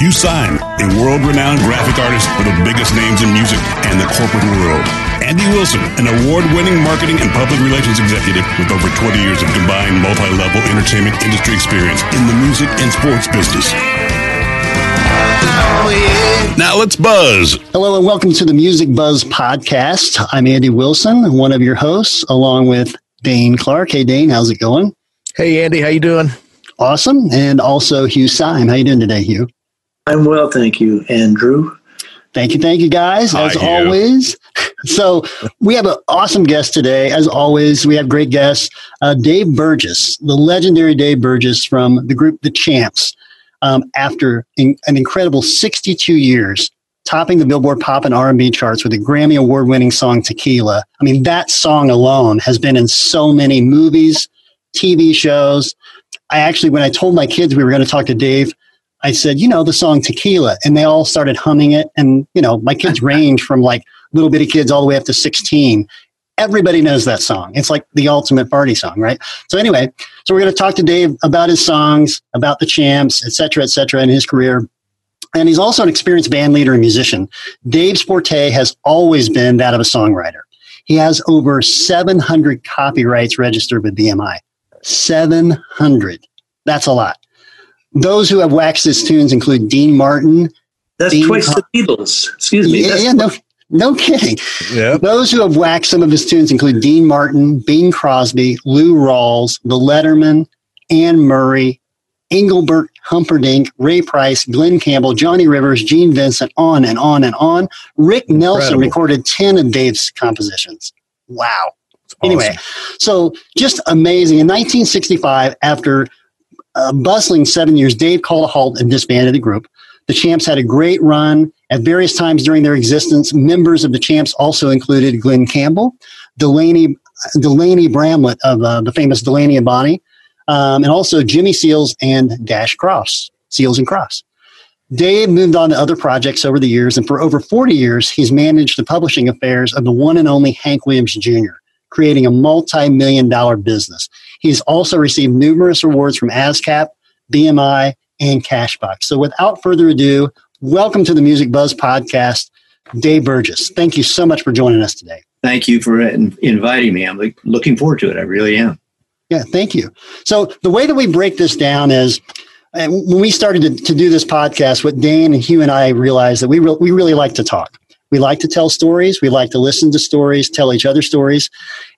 Hugh Syme, a world-renowned graphic artist for the biggest names in music and the corporate world. Andy Wilson, an award-winning marketing and public relations executive with over 20 years of combined multi-level entertainment industry experience in the music and sports business. Now let's buzz. Hello and welcome to the Music Buzzz podcast. I'm Andy Wilson, one of your hosts, along with Dane Clark. Hey, Dane, how's it going? Hey, Andy, how you doing? Awesome. And also Hugh Syme. How you doing today, Hugh? I'm well, thank you, Andrew. Thank you, thank you, guys. Hi, As Hugh. always, so we have an awesome guest today. As always, we have great guests. Uh, Dave Burgess, the legendary Dave Burgess from the group The Champs. Um, after in, an incredible 62 years, topping the Billboard Pop and R&B charts with a Grammy Award-winning song "Tequila." I mean, that song alone has been in so many movies, TV shows. I actually, when I told my kids we were going to talk to Dave, I said, you know, the song Tequila, and they all started humming it. And, you know, my kids range from like little bitty kids all the way up to 16. Everybody knows that song. It's like the ultimate party song, right? So anyway, so we're going to talk to Dave about his songs, about the champs, et cetera, et cetera, and his career. And he's also an experienced band leader and musician. Dave's forte has always been that of a songwriter. He has over 700 copyrights registered with BMI. 700. That's a lot. Those who have waxed his tunes include Dean Martin. That's Dean twice Ho- the Beatles. Excuse me. Yeah, yeah, no, no kidding. Yeah. Those who have waxed some of his tunes include Dean Martin, Bing Crosby, Lou Rawls, The Lettermen, Anne Murray, Engelbert Humperdinck, Ray Price, Glen Campbell, Johnny Rivers, Gene Vincent, on and on and on. Rick Nelson Incredible. recorded 10 of Dave's compositions. Wow. It's Anyway, so just amazing. In 1965, after a bustling seven years, Dave called a halt and disbanded the group. The Champs had a great run at various times during their existence. Members of the Champs also included Glen Campbell, Delaney, Delaney Bramlett of uh, the famous Delaney and Bonnie, um, and also Jimmy Seals and Dash Crofts, Seals and Crofts. Dave moved on to other projects over the years, and for over 40 years, he's managed the publishing affairs of the one and only Hank Williams Jr., creating a multi million dollar business. He's also received numerous awards from ASCAP, BMI, and Cashbox. So without further ado, welcome to the Music Buzzz podcast, Dave Burgess. Thank you so much for joining us today. Thank you for inviting me. I'm looking forward to it. I really am. Yeah, thank you. So the way that we break this down is when we started to, to do this podcast, what Dane and Hugh and I realized that we, re- we really like to talk. We like to tell stories. We like to listen to stories, tell each other stories.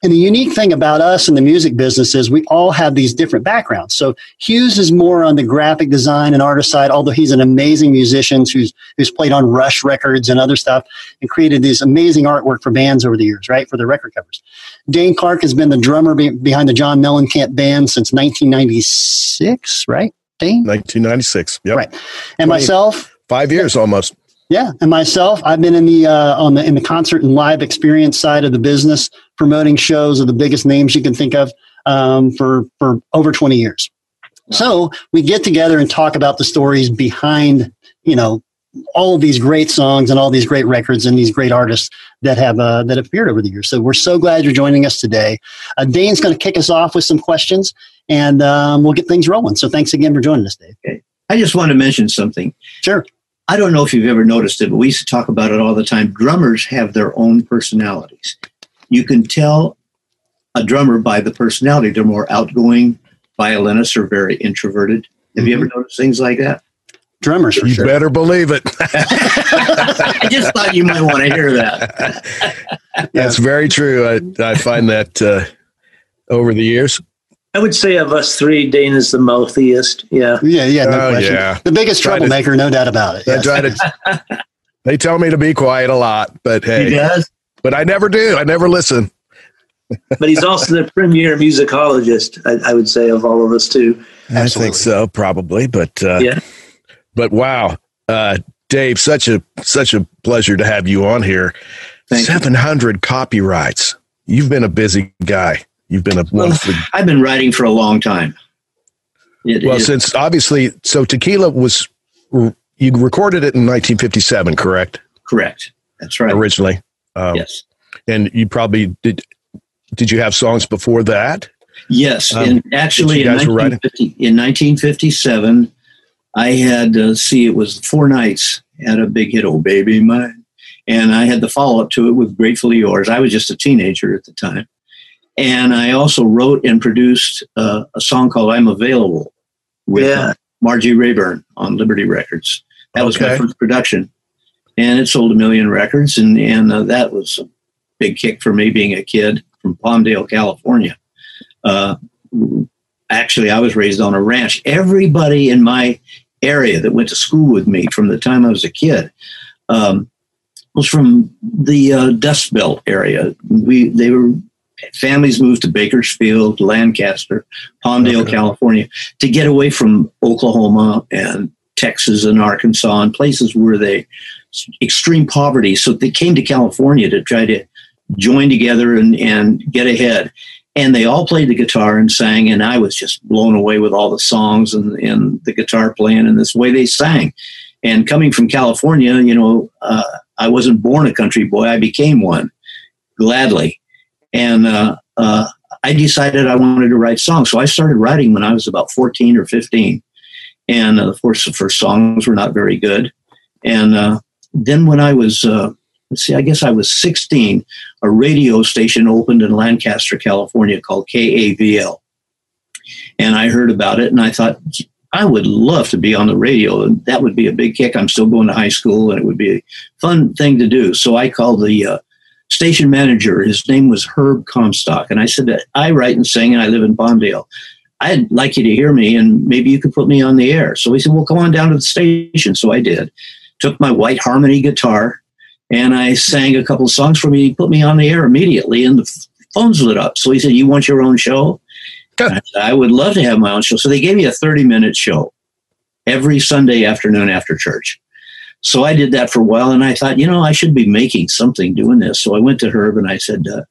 And the unique thing about us in the music business is we all have these different backgrounds. So Hugh's is more on the graphic design and artist side, although he's an amazing musician who's, who's played on Rush Records and other stuff and created this amazing artwork for bands over the years, right? For their record covers. Dane Clark has been the drummer be- behind the John Mellencamp band since 1996, right? Dane? 1996. Yep. Right. And myself, Five years almost. Yeah, and myself, I've been in the uh, on the in the concert and live experience side of the business, promoting shows of the biggest names you can think of um, for for over 20 years. So we get together and talk about the stories behind, you know, all of these great songs and all these great records and these great artists that have uh, that have appeared over the years. So we're so glad you're joining us today. Uh, Dane's going to kick us off with some questions, and um, we'll get things rolling. So thanks again for joining us, Dave. I just want to mention something. Sure. I don't know if you've ever noticed it, but we used to talk about it all the time. Drummers have their own personalities. You can tell a drummer by the personality. They're more outgoing. Violinists are very introverted. Have you ever noticed things like that? Drummers You sure. better believe it. I just thought you might want to hear that. That's very true. I, I find that uh, over the years. I would say of us three, Dane is the mouthiest. Yeah. Yeah, yeah, no Oh, question. yeah. The biggest Try to- troublemaker, no doubt about it. Yes. try to. They tell me to be quiet a lot, but hey, He does. but I never do. I never listen. but he's also the premier musicologist, I, I, would say, of all of us too. Absolutely. I think so, probably. But uh, yeah. But wow, uh, Dave, such a such a pleasure to have you on here. Seven hundred copyrights. You've been a busy guy. You've been a well, I've been writing for a long time. It, well, it, since obviously, so Tequila was you recorded it in 1957, correct? Correct. That's right. Originally, um, yes. And you probably did. Did you have songs before that? Yes, um, and actually in 1950, in 1957, I had uh, see it was Four Knights had a big hit, "Oh Baby Mine," and I had the follow up to it with "Gratefully Yours." I was just a teenager at the time, and I also wrote and produced uh, a song called "I'm Available" with yeah. uh, Margie Rayburn on Liberty Records. That was my first production, and it sold a million records, and and uh, that was a big kick for me being a kid from Palmdale, California. Uh, actually, I was raised on a ranch. Everybody in my area that went to school with me from the time I was a kid um, was from the uh, Dust Belt area. We they were families moved to Bakersfield, Lancaster, Palmdale, okay. California, to get away from Oklahoma and Texas and Arkansas and places where they extreme poverty. So they came to California to try to join together and, and get ahead. And they all played the guitar and sang, and I was just blown away with all the songs and, and the guitar playing and this way they sang. And coming from California, you know, uh, I wasn't born a country boy; I became one gladly. And uh, uh, I decided I wanted to write songs, so I started writing when I was about fourteen or fifteen. And uh, of course, the first songs were not very good. And uh, then when I was uh, let's see, I guess I was 16, a radio station opened in Lancaster, California called KAVL. And I heard about it and I thought, I would love to be on the radio. And that would be a big kick. I'm still going to high school and it would be a fun thing to do. So I called the uh, station manager. His name was Herb Comstock. And I said, I write and sing and I live in Palmdale. I'd like you to hear me and maybe you could put me on the air. So he said, Well, come on down to the station. So I did. Took my white harmony guitar and I sang a couple of songs for me. He put me on the air immediately, and the phones lit up. So he said, "You want your own show?" I, said, I would love to have my own show. So they gave me a thirty-minute show every Sunday afternoon after church. So I did that for a while, and I thought, you know, I should be making something doing this. So I went to Herb and I said, uh,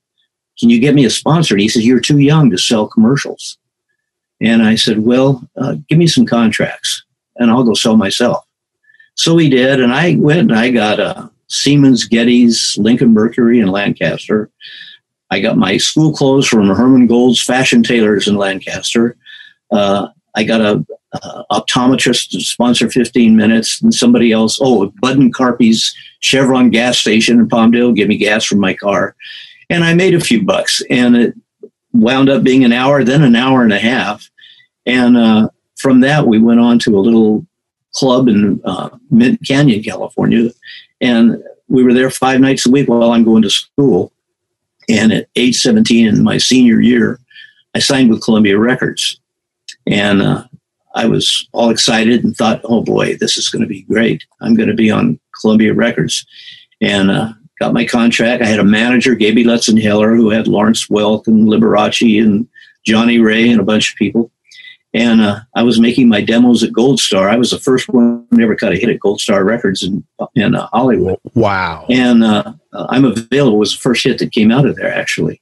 "Can you get me a sponsor?" And he said, "You're too young to sell commercials." And I said, "Well, uh, give me some contracts, and I'll go sell myself." So he did, and I went and I got a Siemens, Gettys, Lincoln Mercury, and Lancaster. I got my school clothes from Herman Gold's Fashion Tailors in Lancaster. Uh, I got a, optometrist to sponsor 15 minutes, and somebody else. Oh, Bud and Carpy's Chevron gas station in Palmdale give me gas from my car, and I made a few bucks. And it wound up being an hour, then an hour and a half, and uh, from that we went on to a little club in uh, Mint Canyon, California, and we were there five nights a week while I'm going to school. And at age 17 in my senior year, I signed with Columbia Records. And uh, I was all excited and thought, oh boy, this is going to be great. I'm going to be on Columbia Records. And uh, got my contract. I had a manager, Gaby Lutzenheller, who had Lawrence Welk and Liberace and Johnnie Ray and a bunch of people. And uh, I was making my demos at Gold Star. I was the first one ever cut a hit at Gold Star Records in, in uh, Hollywood. Wow. And uh, I'm Available was the first hit that came out of there, actually.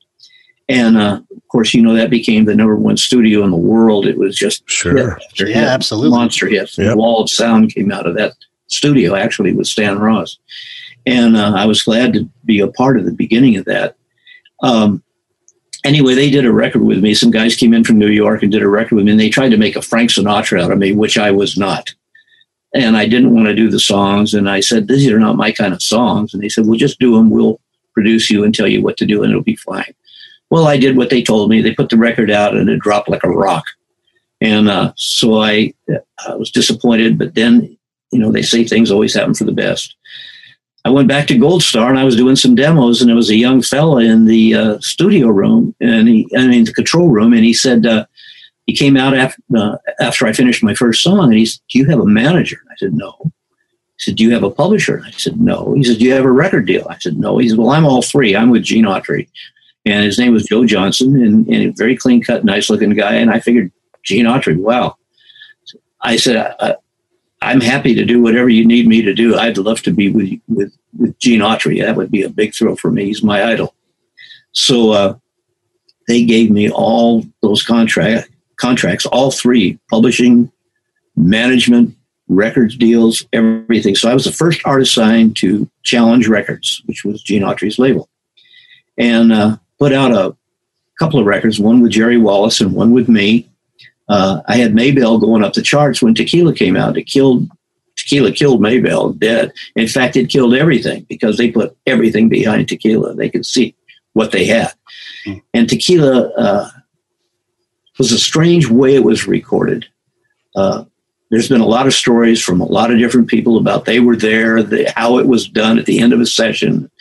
And uh, of course, you know, that became the number one studio in the world. It was just sure. yeah, hit, absolutely. monster hits. Yep. The wall of sound came out of that studio, actually, with Stan Ross. And uh, I was glad to be a part of the beginning of that. Um, anyway, they did a record with me. Some guys came in from New York and did a record with me, and they tried to make a Frank Sinatra out of me, which I was not. And I didn't want to do the songs. And I said, These are not my kind of songs. And they said, Well, just do them. We'll produce you and tell you what to do, and it'll be fine. Well, I did what they told me. They put the record out, and it dropped like a rock. And uh, so I, I was disappointed. But then, you know, they say things always happen for the best. I went back to Gold Star and I was doing some demos, and there was a young fella in the uh, studio room, and he, I mean, the control room, and he said, uh, he came out after, uh, after I finished my first song, and he said, Do you have a manager? I said, No. He said, Do you have a publisher? I said, No. He said, Do you have a record deal? I said, No. He said, Well, I'm all three. I'm with Gene Autry. And his name was Joe Johnson, and, and a very clean cut, nice looking guy. And I figured, Gene Autry, wow. I said, I, I'm happy to do whatever you need me to do. I'd love to be with with, with Gene Autry. That would be a big thrill for me. He's my idol. So uh, they gave me all those contract contracts, all three publishing, management, records deals, everything. So I was the first artist signed to Challenge Records, which was Gene Autry's label, and uh, put out a couple of records, one with Jerry Wallace and one with me. Uh, I had Maybell going up the charts when Tequila came out. It killed Tequila killed Maybell dead. In fact, it killed everything because they put everything behind Tequila. They could see what they had, hmm. and Tequila uh, was a strange way it was recorded. Uh, there's been a lot of stories from a lot of different people about they were there, the, how it was done at the end of a session.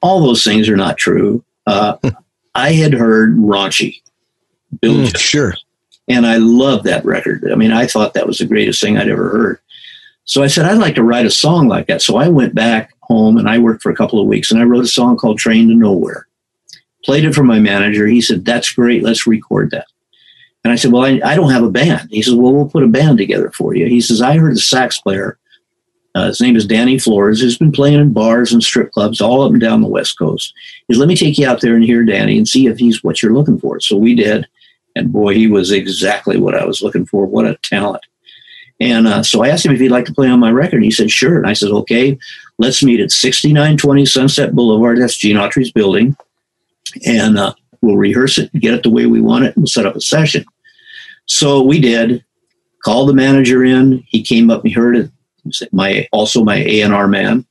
All those things are not true. Uh, I had heard raunchy, Bill mm, sure, and I loved that record. I mean, I thought that was the greatest thing I'd ever heard. So I said I'd like to write a song like that. So I went back home and I worked for a couple of weeks and I wrote a song called "Train to Nowhere." Played it for my manager. He said, "That's great. Let's record that." And I said, Well, I, I, don't have a band. He says, Well, we'll put a band together for you. He says, I heard a sax player. Uh, his name is Danny Flores, He's been playing in bars and strip clubs all up and down the West Coast. He says, Let me take you out there and hear Danny and see if he's what you're looking for. So we did. And boy, he was exactly what I was looking for. What a talent. And uh, so I asked him if he'd like to play on my record. And he said, Sure. And I said, Okay, let's meet at 6920 Sunset Boulevard. That's Gene Autry's building. And uh, we'll rehearse it, get it the way we want it, and we'll set up a session. So we did. Called the manager in. He came up. He heard it. My also my A and R man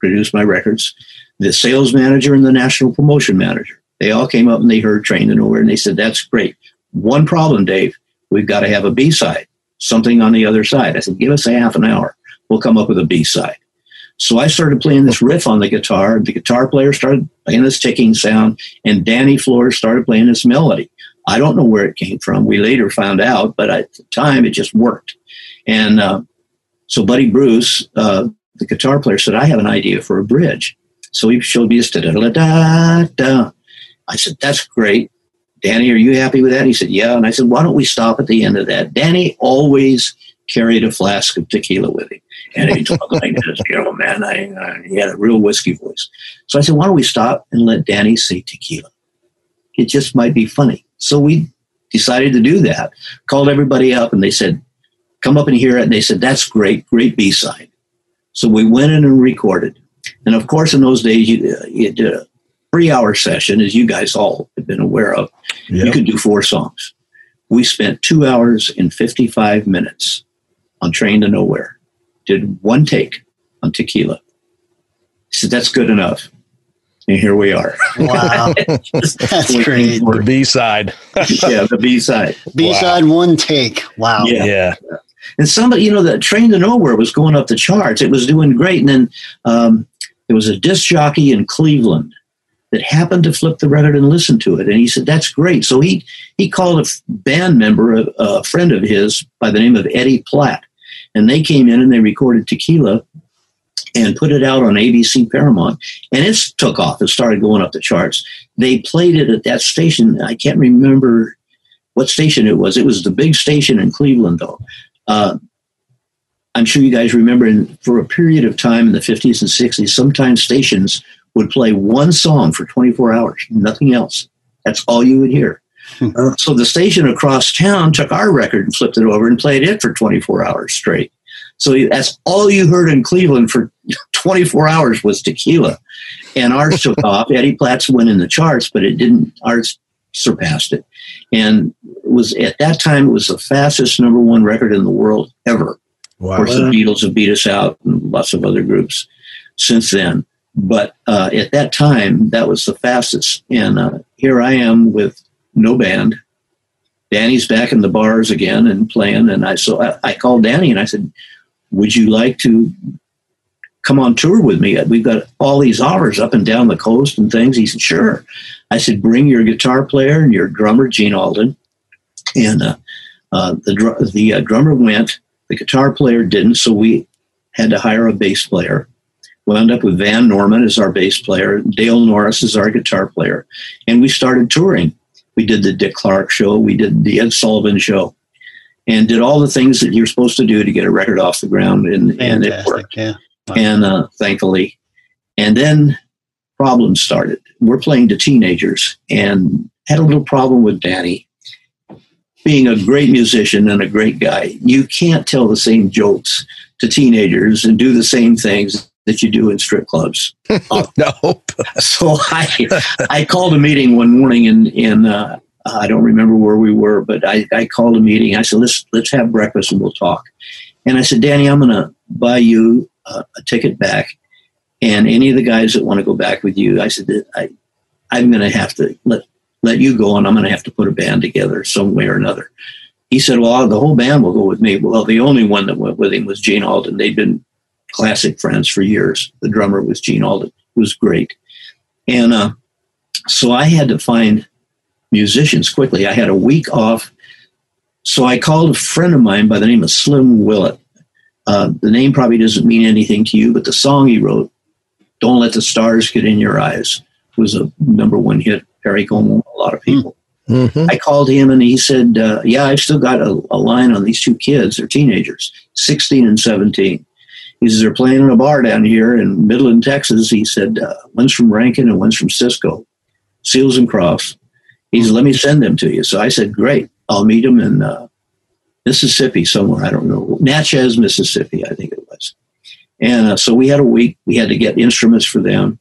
produced my records. The sales manager and the national promotion manager. They all came up and they heard Train to Nowhere and they said, "That's great. One problem, Dave. We've got to have a B side, something on the other side." I said, "Give us a half an hour. We'll come up with a B side." So I started playing this riff on the guitar. The guitar player started playing this ticking sound, and Danny Flores started playing this melody. I don't know where it came from. We later found out, but at the time it just worked. And uh, so Buddy Bruce, uh, the guitar player, said, I have an idea for a bridge. So he showed me this da da da da. I said, That's great. Danny, are you happy with that? He said, Yeah. And I said, Why don't we stop at the end of that? Danny always carried a flask of tequila with him. And he talked like this, you know, man, I, uh, he had a real whiskey voice. So I said, Why don't we stop and let Danny say tequila? It just might be funny. So we decided to do that. Called everybody up and they said, come up and hear it. And they said, that's great, great B side. So we went in and recorded. And of course, in those days, you, uh, you did a three hour session, as you guys all have been aware of. Yep. You could do four songs. We spent two hours and 55 minutes on Train to Nowhere, did one take on tequila. He said, that's good enough and here we are. Wow, that's great. The B side. yeah, the B side. B side, wow. one take. Wow. Yeah. yeah. And somebody, you know, the Train to Nowhere was going up the charts. It was doing great, and then um, there was a disc jockey in Cleveland that happened to flip the record and listen to it, and he said, "That's great." So he he called a band member, a, a friend of his by the name of Eddie Platt, and they came in and they recorded Tequila and put it out on ABC Paramount, and it took off. It started going up the charts. They played it at that station. I can't remember what station it was. It was the big station in Cleveland, though. Uh, I'm sure you guys remember, in, for a period of time in the 50s and 60s, sometimes stations would play one song for 24 hours, nothing else. That's all you would hear. Hmm. Uh, so the station across town took our record and flipped it over and played it for 24 hours straight. So that's all you heard in Cleveland for 24 hours was tequila. And ours took off. Eddie Platt's went in the charts, but it didn't, ours surpassed it. And it was at that time, it was the fastest number one record in the world ever. Wow. Of course, the Beatles have beat us out and lots of other groups since then. But uh, at that time, that was the fastest. And uh, here I am with no band. Danny's back in the bars again and playing. And I so I, I called Danny and I said, would you like to come on tour with me? We've got all these offers up and down the coast and things. He said, sure. I said, bring your guitar player and your drummer, Gene Alden. And uh, uh, the, the uh, drummer went, the guitar player didn't. So we had to hire a bass player. We Wound up with Van Norman as our bass player, Dale Norris as our guitar player, and we started touring. We did the Dick Clark show, we did the Ed Sullivan show, and did all the things that you're supposed to do to get a record off the ground, and, and it worked. Yeah. And uh, thankfully, and then problems started. We're playing to teenagers, and had a little problem with Danny. Being a great musician and a great guy, you can't tell the same jokes to teenagers and do the same things that you do in strip clubs. No. so I, I called a meeting one morning in, in uh, I don't remember where we were, but I, I called a meeting. I said, let's, let's have breakfast and we'll talk. And I said, Danny, I'm going to buy you a, a ticket back. And any of the guys that want to go back with you, I said, I, I'm going to have to let, let you go and I'm going to have to put a band together some way or another. He said, well, the whole band will go with me. Well, the only one that went with him was Gene Alden. They'd been classic friends for years. The drummer was Gene Alden. It was great. And uh, so I had to find musicians quickly. I had a week off. So I called a friend of mine by the name of Slim Willet. Uh, the name probably doesn't mean anything to you, but the song he wrote, Don't Let the Stars Get in Your Eyes, was a number one hit, Perry Como, a lot of people. Mm-hmm. I called him and he said, uh, Yeah, I've still got a, a, line on these two kids. They're teenagers, 16 and 17. He says, They're playing in a bar down here in Midland, Texas. He said, uh, One's from Rankin and one's from Cisco, Seals and Crofts. He said, Let me send them to you. So I said, Great. I'll meet them in uh, Mississippi somewhere. I don't know. Natchez, Mississippi, I think it was. And uh, so we had a week. We had to get instruments for them,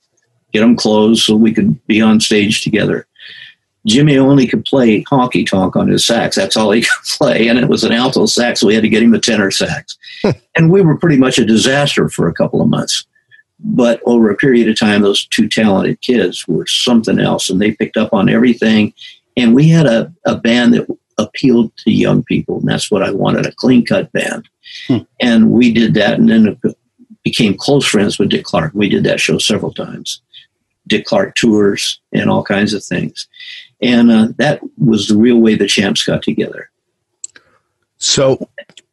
get them clothes so we could be on stage together. Jimmy only could play honky tonk on his sax. That's all he could play. And it was an alto sax, so we had to get him a tenor sax. and we were pretty much a disaster for a couple of months. But over a period of time, those two talented kids were something else, and they picked up on everything. And we had a, a band that appealed to young people, and that's what I wanted a clean cut band. Hmm. And we did that, and then became close friends with Dick Clark. We did that show several times. Dick Clark tours and all kinds of things. And uh, that was the real way the champs got together. So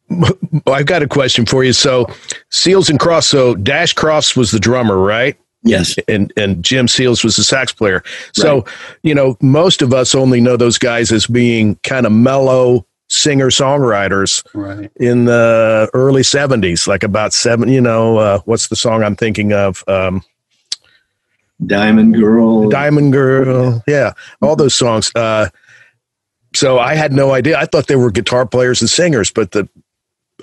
I've got a question for you. So Seals and Crofts, so Dash Crofts was the drummer, right? Yes. And and Jim Seals was the sax player. So, right. you know, most of us only know those guys as being kind of mellow singer songwriters right. in the early 70s, like about seven, you know, uh, what's the song I'm thinking of? Um, Diamond Girl. Diamond Girl. Yeah. All those songs. Uh, so I had no idea. I thought they were guitar players and singers, but the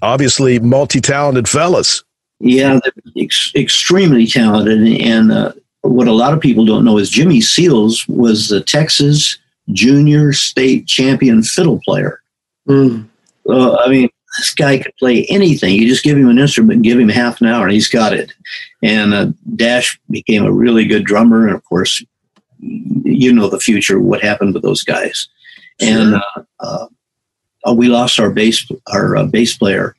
obviously multi talented fellas. Yeah, ex- extremely talented. And uh, what a lot of people don't know is Jimmy Seals was the Texas junior state champion fiddle player. Mm. Uh, I mean, this guy could play anything. You just give him an instrument and give him half an hour, and he's got it. And uh, Dash became a really good drummer, and of course, you know the future. What happened with those guys? Sure. And uh, uh, we lost our bass our uh, bass player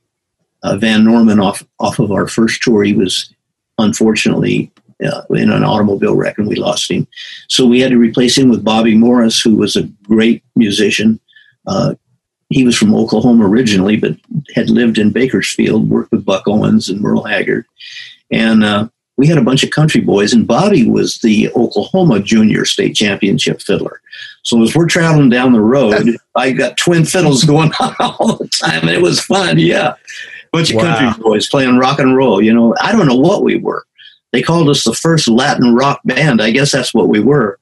uh, Van Norman off off of our first tour. He was unfortunately uh, in an automobile wreck, and we lost him. So we had to replace him with Bobby Morris, who was a great musician. Uh, he was from Oklahoma originally, but had lived in Bakersfield, worked with Buck Owens and Merle Haggard, and uh, we had a bunch of country boys. And Bobby was the Oklahoma Junior State Championship fiddler. So as we're traveling down the road, I got twin fiddles going on all the time, and it was fun. Yeah, bunch of wow. country boys playing rock and roll. You know, I don't know what we were. They called us the first Latin rock band. I guess that's what we were.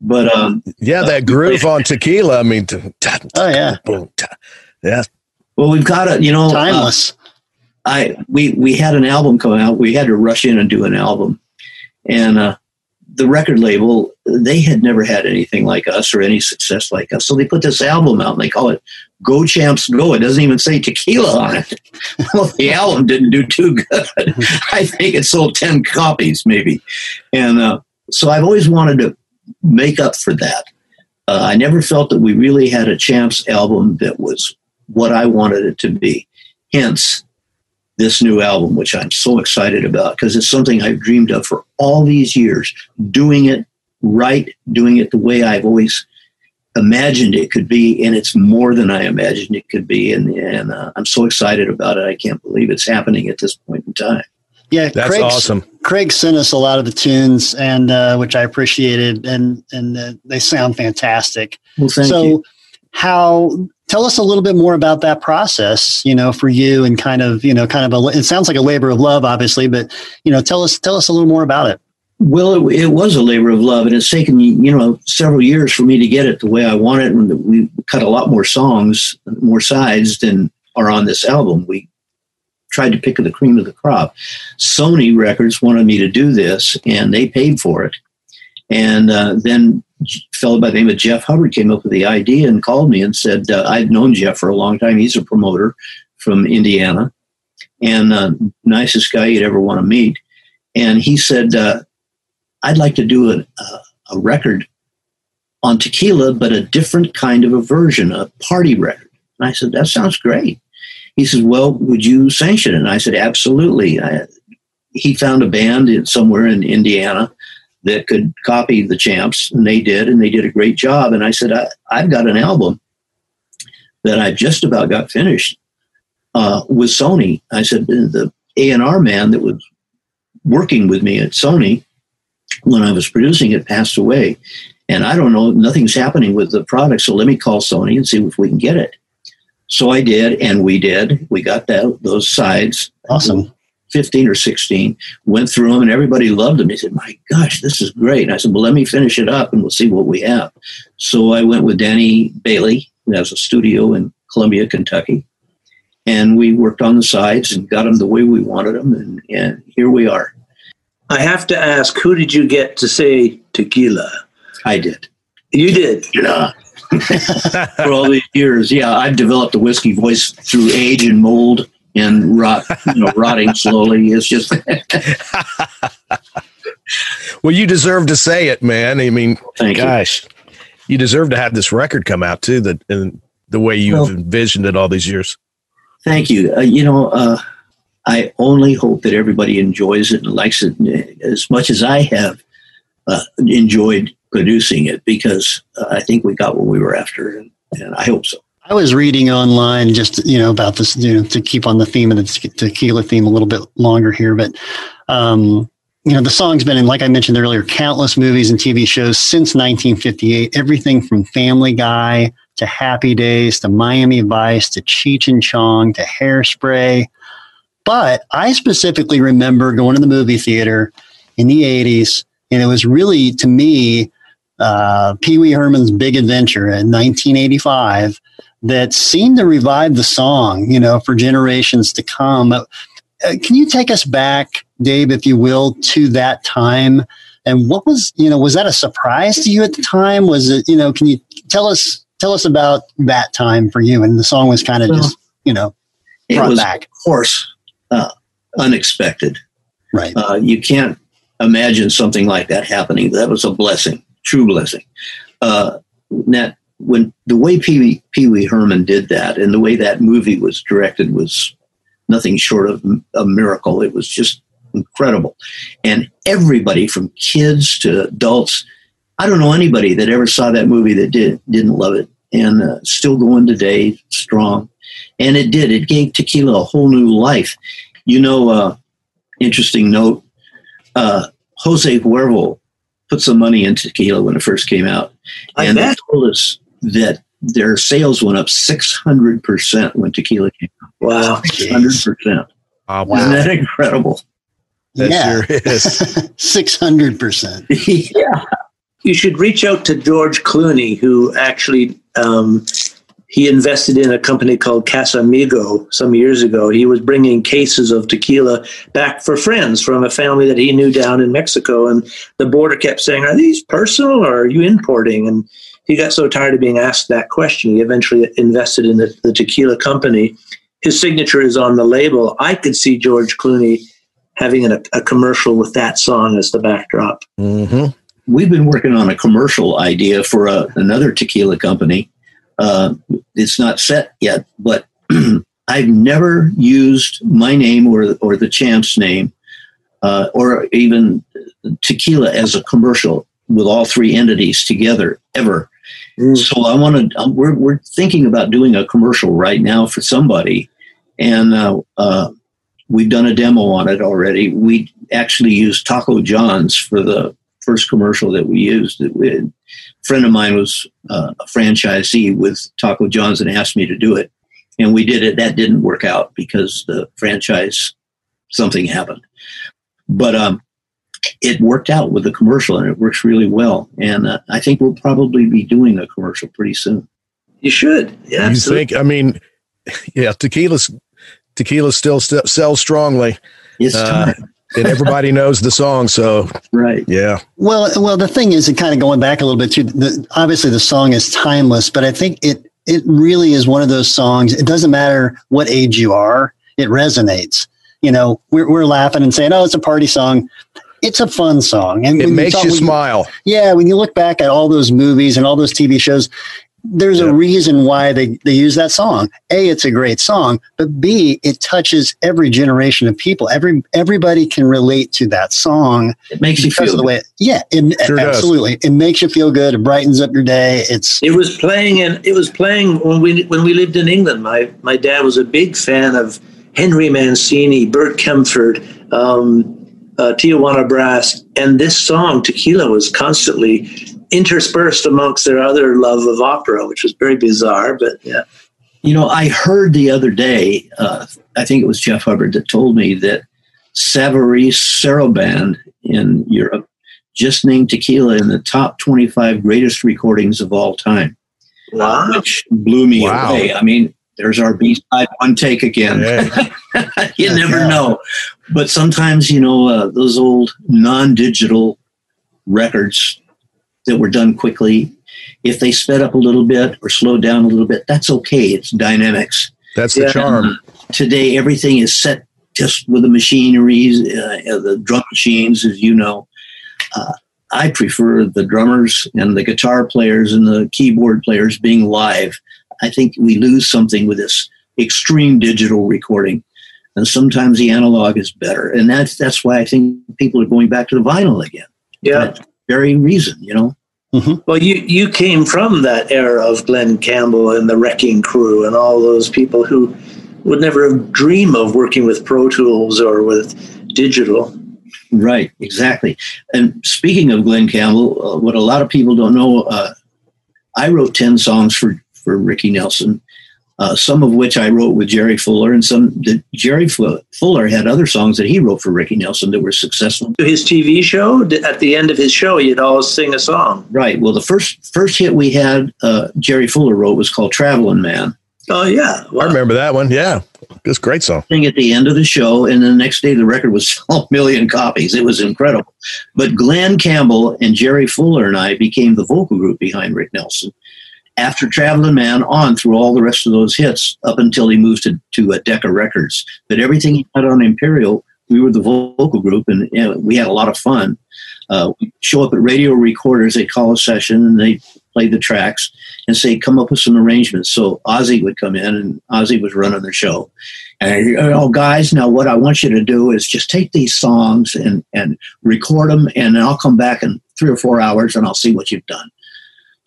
But um, yeah, that uh, groove on tequila. I mean, t- t- oh yeah, t- yeah. Well, we've got it. You know, uh, timeless. Uh, I we we had an album come out. We had to rush in and do an album, and uh, the record label they had never had anything like us or any success like us. So they put this album out and they call it Go Champs Go. It doesn't even say tequila on it. well, the album didn't do too good. I think it sold 10 copies maybe. And uh, so I've always wanted to make up for that. Uh, I never felt that we really had a Champs album that was what I wanted it to be. Hence, this new album, which I'm so excited about because it's something I've dreamed of for all these years, doing it right, doing it the way I've always imagined it could be, and it's more than I imagined it could be. And, and uh, I'm so excited about it. I can't believe it's happening at this point in time. Yeah, That's Craig's- awesome. Craig sent us a lot of the tunes, and uh, which I appreciated, and and uh, they sound fantastic. Well, thank so, you. How? Tell us a little bit more about that process, you know, for you, and kind of, you know, kind of a. It sounds like a labor of love, obviously, but you know, tell us tell us a little more about it. Well, it, it was a labor of love, and it's taken you know several years for me to get it the way I want it. And we cut a lot more songs, more sides than are on this album. We tried to pick the cream of the crop. Sony Records wanted me to do this, and they paid for it. And uh, then fellow by the name of Jeff Hubbard came up with the idea and called me and said, uh, I'd known Jeff for a long time. He's a promoter from Indiana and uh, nicest guy you'd ever want to meet. And he said, uh, I'd like to do a, a, a record on tequila, but a different kind of a version, a party record. And I said, That sounds great. He said, Well, would you sanction it? And I said, Absolutely. I, he found a band somewhere in Indiana that could copy the champs, and they did, and they did a great job. And I said, I, I've got an album that I've just about got finished uh, with Sony. I said, The A&R man that was working with me at Sony when I was producing it passed away. And I don't know, nothing's happening with the product. So let me call Sony and see if we can get it. So I did, and we did. We got that those sides. Awesome. 15 or 16, went through them, and everybody loved them. He said, My gosh, this is great. And I said, Well, let me finish it up and we'll see what we have. So I went with Danny Bailey, who has a studio in Columbia, Kentucky. And we worked on the sides and got them the way we wanted them. And, and here we are. I have to ask, who did you get to say tequila? I did. You did. Yeah. For all these years, yeah, I've developed a whiskey voice through age and mold and rot, you know, rotting slowly. It's just Well, you deserve to say it, man. I mean, thank you. gosh, you deserve to have this record come out too. That and the way you've Well- envisioned it all these years. Thank you. Uh, you know, uh, I only hope that everybody enjoys it and likes it as much as I have uh, enjoyed producing it because uh, I think we got what we were after, and, and I hope so. I was reading online just you know about this you know to keep on the theme of the tequila theme a little bit longer here, but um, you know the song's been in like I mentioned earlier countless movies and TV shows since 1958. Everything from Family Guy to Happy Days to Miami Vice to Cheech and Chong to Hairspray. But I specifically remember going to the movie theater in the 80s, and it was really to me uh, Pee Wee Herman's Big Adventure in 1985 that seem to revive the song, you know, for generations to come. Uh, can you take us back, Dave, if you will, to that time? And what was, you know, was that a surprise to you at the time? Was it, you know, can you tell us tell us about that time for you? And the song was kind of Well, just, you know, It brought was, back, of course, uh, unexpected. right? Uh, you can't imagine something like that happening. That was a blessing, true blessing. Uh, that when the way Pee Wee, Pee Wee Herman did that and the way that movie was directed was nothing short of a miracle. It was just incredible. And everybody from kids to adults, I don't know anybody that ever saw that movie that did, didn't love it. And uh, still going today, strong. And it did. It gave tequila a whole new life. You know, uh, interesting note uh, Jose Cuervo put some money into tequila when it first came out. I and they bet. told us that their sales went up 600% when tequila came out. Wow. 600%. Oh, Wow. Isn't that incredible? That yeah, sure is. six hundred percent. yeah. You should reach out to George Clooney, who actually um, he invested in a company called Casamigo some years ago. He was bringing cases of tequila back for friends from a family that he knew down in Mexico, and the border kept saying, "Are these personal or are you importing?" And he got so tired of being asked that question, he eventually invested in the, the tequila company. His signature is on the label. I could see George Clooney having a, a commercial with that song as the backdrop. hmm We've been working on a commercial idea for a, another tequila company. Uh, it's not set yet, but I've never used my name or, or the champ's name uh, or even tequila as a commercial with all three entities together ever. Mm. So I want to. We're we're thinking about doing a commercial right now for somebody, and uh, uh, we've done a demo on it already. We actually used Taco John's for the first commercial that we used. A friend of mine was uh, a franchisee with Taco John's and asked me to do it, and we did it. That didn't work out because the franchise something happened, but um, it worked out with the commercial, and it works really well. And uh, I think we'll probably be doing a commercial pretty soon. You should. Yeah, you think? I mean, yeah, tequila's tequila still st- sells strongly. It's uh, time and everybody knows the song. So right, yeah. Well, well, the thing is, it kind of going back a little bit to the, obviously the song is timeless, but I think it it really is one of those songs. It doesn't matter what age you are, it resonates. You know, we're we're laughing and saying, "Oh, it's a party song." It's a fun song, and it makes you, you smile. Yeah, when you look back at all those movies and all those TV shows, there's a reason why they, they use that song. A, it's a great song, but B, it touches every generation of people. Every everybody can relate to that song. It makes you feel the way. It, yeah, it, sure absolutely. Does. It makes you feel good. It brightens up your day. It's. It was playing and it was playing when we when we lived in England. My my dad was a big fan of Henry Mancini, Bert Kaempfert, um, uh, Tijuana Brass, and this song Tequila was constantly interspersed amongst their other love of opera, which was very bizarre. But yeah. You know, I heard the other day, uh, I think it was Jeff Hubbard that told me that Savary Sarabande in Europe just named Tequila in the top 25 greatest recordings of all time. Wow. Which blew me wow. away. I mean, there's our B side one take again. you never know. But sometimes, you know, uh, those old non digital records that were done quickly. If they sped up a little bit or slowed down a little bit, that's okay. It's dynamics. That's the yeah. charm. Today, everything is set just with the machineries, uh, uh, the drum machines, as you know. Uh, I prefer the drummers and the guitar players and the keyboard players being live. I think we lose something with this extreme digital recording. And sometimes the analog is better. And that's that's why I think people are going back to the vinyl again. Yeah. That very reason, you know. Mm-hmm. Well, you you came from that era of Glen Campbell and the Wrecking Crew and all those people who would never dream of working with Pro Tools or with digital. Right, exactly. And speaking of Glen Campbell, uh, what a lot of people don't know, uh, I wrote ten songs for for Ricky Nelson, uh, some of which I wrote with Jerry Fuller, and some that Jerry Fuller had other songs that he wrote for Ricky Nelson that were successful. His TV show, at the end of his show, he'd always sing a song. Right. Well, the first first hit we had, uh, Jerry Fuller wrote was called "Traveling Man." Oh yeah, wow. I remember that one. Yeah, it's a great song. Thing at the end of the show, and the next day the record was a million copies. It was incredible. But Glen Campbell and Jerry Fuller and I became the vocal group behind Rick Nelson after Traveling Man on through all the rest of those hits up until he moved to, to uh, Decca Records. But everything he had on Imperial, we were the vocal group and you know, we had a lot of fun. Uh, show up at radio recorders, they'd call a session and they play the tracks and say, come up with some arrangements. So Ozzie would come in and Ozzie was running the show. And oh, guys, now what I want you to do is just take these songs and, and record them, and I'll come back in three or four hours and I'll see what you've done.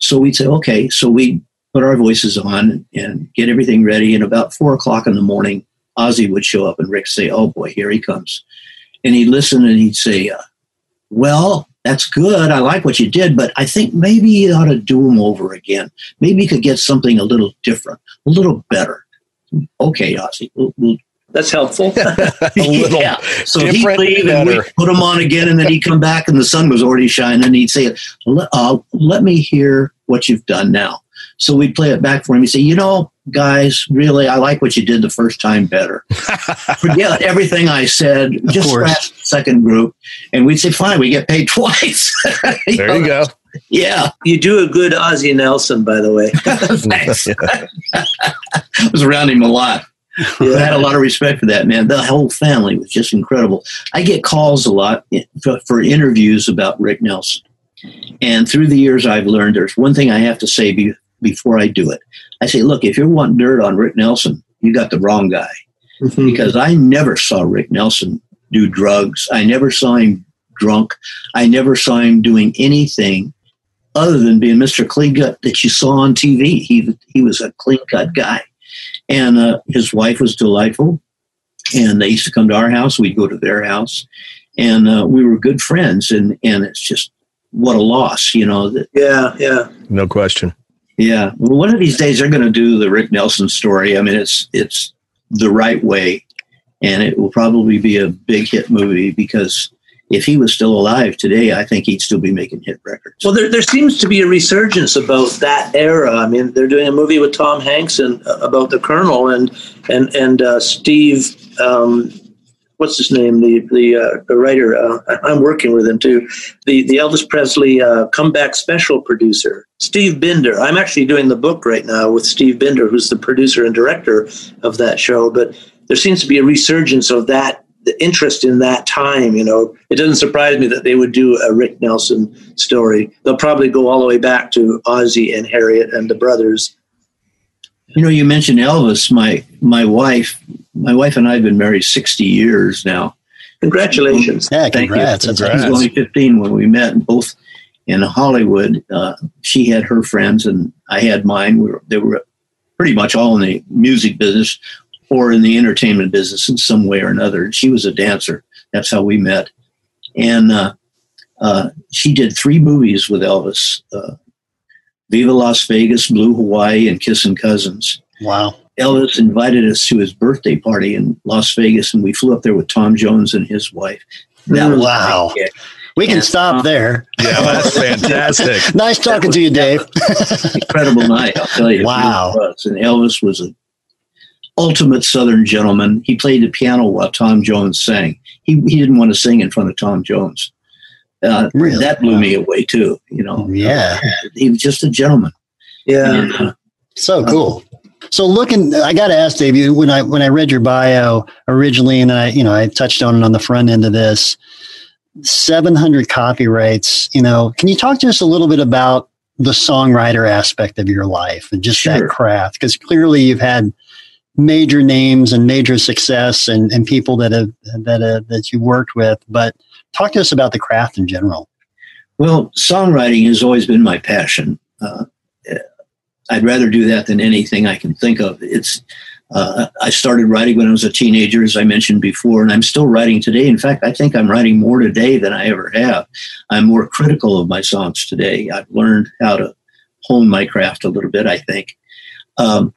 So we'd say, okay. So we put our voices on and get everything ready. And about four o'clock in the morning, Ozzie would show up and Rick say, oh boy, here he comes. And he'd listen and he'd say, uh, well, that's good. I like what you did, but I think maybe you ought to do them over again. Maybe you could get something a little different, a little better. Okay, Ozzie, we'll, we'll that's helpful. yeah. So he'd leave and we put him on again, and then he'd come back, and the sun was already shining, and he'd say, uh, "Let me hear what you've done now." So we'd play it back for him. He'd say, "You know, guys, really, I like what you did the first time better. Forget everything I said. Just scratch the second group." And we'd say, "Fine, we get paid twice." you there know? you go. Yeah. You do a good Ozzie Nelson, by the way. Thanks. I was around him a lot. I had a lot of respect for that man. The whole family was just incredible. I get calls a lot for, for interviews about Rick Nelson. And through the years, I've learned there's one thing I have to say be, before I do it. I say, look, if you're wanting dirt on Rick Nelson, you got the wrong guy. Mm-hmm. Because I never saw Rick Nelson do drugs. I never saw him drunk. I never saw him doing anything other than being Mr. Clean Cut that you saw on TV. He he was a clean cut guy, and uh, his wife was delightful. And they used to come to our house. We'd go to their house, and uh, we were good friends. And and it's just what a loss, you know. That, Yeah, yeah. No question. yeah. Well, one of these days they're going to do the Rick Nelson story. I mean, it's it's the right way, and it will probably be a big hit movie because if he was still alive today, I think he'd still be making hit records. Well, there, there seems to be a resurgence about that era. I mean, they're doing a movie with Tom Hanks and uh, about the Colonel and and and uh, Steve. Um, what's his name? The the, uh, the writer. Uh, I'm working with him too. The the Elvis Presley uh, comeback special producer, Steve Binder. I'm actually doing the book right now with Steve Binder, who's the producer and director of that show. But there seems to be a resurgence of that the interest in that time. You know, it doesn't surprise me that they would do a Rick Nelson story. They'll probably go all the way back to Ozzie and Harriet and the brothers. You know, you mentioned Elvis. My my wife, my wife and I have been married sixty years now. Congratulations. Yeah, Thank you. congrats. That's She was only 15 when we met, and both in Hollywood. Uh, she had her friends, and I had mine. We were, they were pretty much all in the music business or in the entertainment business in some way or another. She was a dancer. That's how we met. And uh, uh, she did three movies with Elvis uh, Viva Las Vegas, Blue Hawaii, and Kissin' Cousins. Wow. Elvis invited us to his birthday party in Las Vegas, and we flew up there with Tom Jones and his wife. That was Wow. We can And, stop uh, there. Yeah, that's fantastic. Nice talking to you, Dave. incredible night. I'll tell you. Wow. And Elvis was an ultimate Southern gentleman. He played the piano while Tom Jones sang. He, he didn't want to sing in front of Tom Jones. Uh, Really? That blew me away too. You know, Yeah. he was just a gentleman. Yeah. And, uh, So cool. So looking, I got to ask Dave. You when I when I read your bio originally, and I you know I touched on it on the front end of this, seven hundred copyrights. You know, can you talk to us a little bit about the songwriter aspect of your life and just Sure. that craft? Because clearly you've had major names and major success and, and people that have that uh, that you worked with, but talk to us about the craft in general. Well, songwriting has always been my passion. Uh, I'd rather do that than anything I can think of. It's uh, I started writing when I was a teenager, as I mentioned before, and I'm still writing today. In fact, I think I'm writing more today than I ever have. I'm more critical of my songs today. I've learned how to hone my craft a little bit. I think. Um,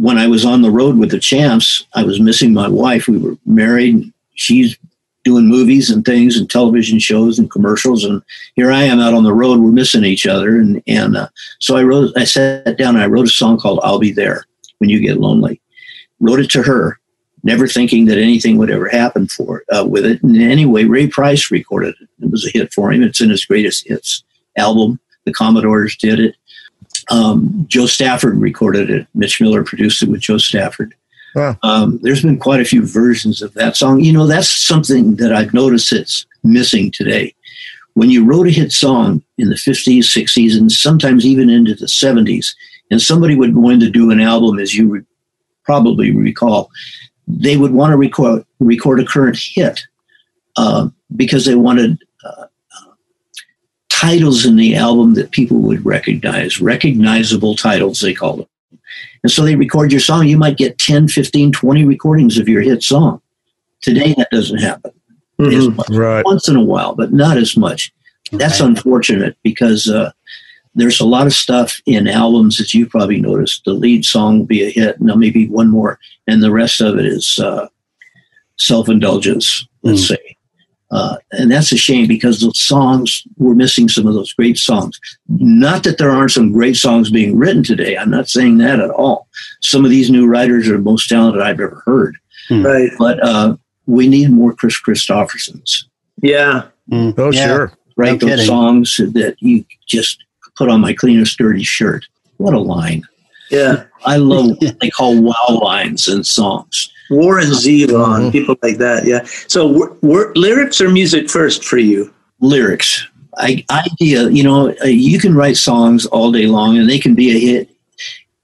when I was on the road with the Champs, I was missing my wife. We were married. She's doing movies and things and television shows and commercials and here I am out on the road. We're missing each other, and and uh, so I wrote. I sat down and I wrote a song called "I'll Be There When You Get Lonely." Wrote it to her, never thinking that anything would ever happen for uh, with it. And anyway, Ray Price recorded it. It was a hit for him. It's in his greatest hits album. The Commodores did it. Um, Jo Stafford recorded it. Mitch Miller produced it with Jo Stafford. Wow. Um, there's been quite a few versions of that song. You know, that's something that I've noticed that's missing today when you wrote a hit song in the 50s, 60s, and sometimes even into the 70s, and somebody would go in to do an album, as you would probably recall, they would want to record, record a current hit uh, because they wanted uh, uh, titles in the album that people would recognize, recognizable titles, they call them. And so they record your song. You might get 10, 15, 20 recordings of your hit song. Today, that doesn't happen Mhm. much Right. once in a while, but not as much. That's Right. unfortunate because uh, there's a lot of stuff in albums that you've probably noticed. The lead song will be a hit, now maybe one more, and the rest of it is uh, self indulgence, let's say. Uh, and that's a shame because those songs, we're missing some of those great songs. Not that there aren't some great songs being written today. I'm not saying that at all. Some of these new writers are the most talented I've ever heard. Right. But uh, we need more Kris Kristoffersons Yeah. Mm, Oh, yeah. sure. write No those kidding. songs that you just put on my cleanest dirty shirt. What a line. Yeah. I love what they call wow lines in songs. Warren Zevon, Mhm. people like that. Yeah. So, wor- wor- lyrics or music first for you? Lyrics. I, idea, you know, uh, you can write songs all day long and they can be a hit.